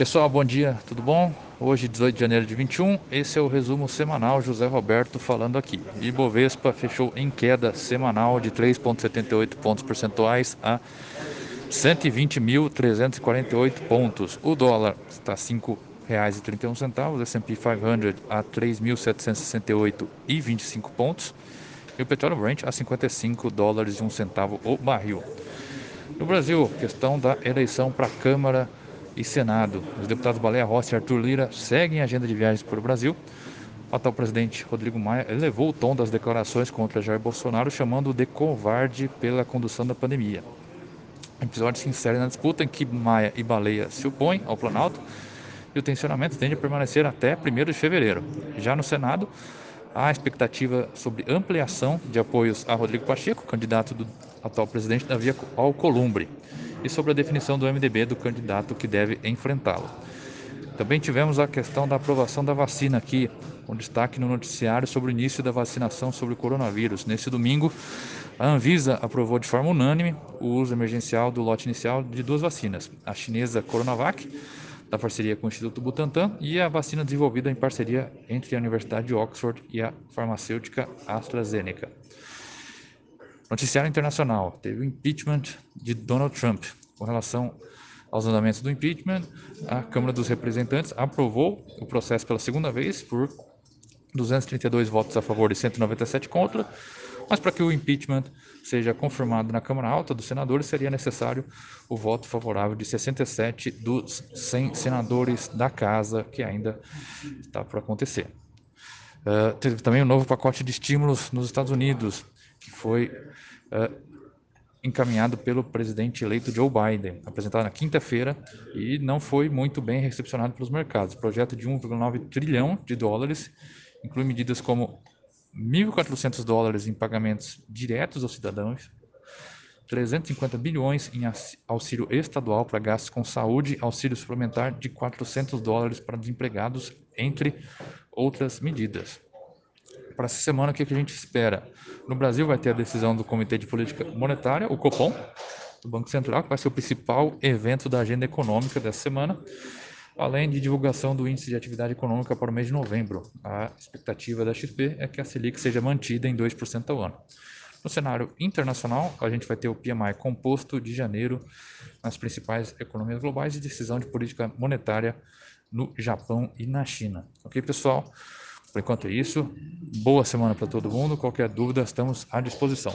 Pessoal, bom dia, tudo bom? Hoje, 18 de janeiro de 21, esse é o resumo semanal José Roberto falando aqui. Ibovespa fechou em queda semanal de 3,78 pontos percentuais a 120.348 pontos. O dólar está R$ 5,31, o S&P 500 a 3.768,25 pontos e o petróleo Brent a 55 dólares e um centavo o barril. No Brasil, questão da eleição para a Câmara e Senado. Os deputados Baleia Rossi e Arthur Lira seguem a agenda de viagens para o Brasil. O atual presidente Rodrigo Maia elevou o tom das declarações contra Jair Bolsonaro, chamando-o de covarde pela condução da pandemia. O episódio se insere na disputa em que Maia e Baleia se opõem ao Planalto e o tensionamento tende a permanecer até 1 de fevereiro. Já no Senado, há expectativa sobre ampliação de apoios a Rodrigo Pacheco, candidato do atual presidente Davi Alcolumbre e sobre a definição do MDB do candidato que deve enfrentá-lo. Também tivemos a questão da aprovação da vacina aqui, com destaque no noticiário sobre o início da vacinação sobre o coronavírus. Nesse domingo, a Anvisa aprovou de forma unânime o uso emergencial do lote inicial de duas vacinas, a chinesa Coronavac, da parceria com o Instituto Butantan, e a vacina desenvolvida em parceria entre a Universidade de Oxford e a farmacêutica AstraZeneca. Noticiário internacional: teve o impeachment de Donald Trump. Com relação aos andamentos do impeachment, a Câmara dos Representantes aprovou o processo pela segunda vez por 232 votos a favor e 197 contra, mas para que o impeachment seja confirmado na Câmara Alta dos Senadores, seria necessário o voto favorável de 67 dos 100 senadores da Casa, que ainda está por acontecer. Uh, teve também um novo pacote de estímulos nos Estados Unidos, que foi uh, encaminhado pelo presidente eleito Joe Biden, apresentado na quinta-feira e não foi muito bem recepcionado pelos mercados. O projeto de 1,9 trilhão de dólares inclui medidas como 1.400 dólares em pagamentos diretos aos cidadãos, 350 bilhões em auxílio estadual para gastos com saúde, auxílio suplementar de 400 dólares para desempregados, entre outras medidas para essa semana, o que, que a gente espera? No Brasil vai ter a decisão do Comitê de Política Monetária, o Copom, do Banco Central, que vai ser o principal evento da agenda econômica dessa semana, além de divulgação do Índice de Atividade Econômica para o mês de novembro. A expectativa da XP é que a Selic seja mantida em 2% ao ano. No cenário internacional, a gente vai ter o PMI composto de janeiro nas principais economias globais e decisão de política monetária no Japão e na China. Ok, pessoal? Por enquanto é isso. Boa semana para todo mundo. Qualquer dúvida, estamos à disposição.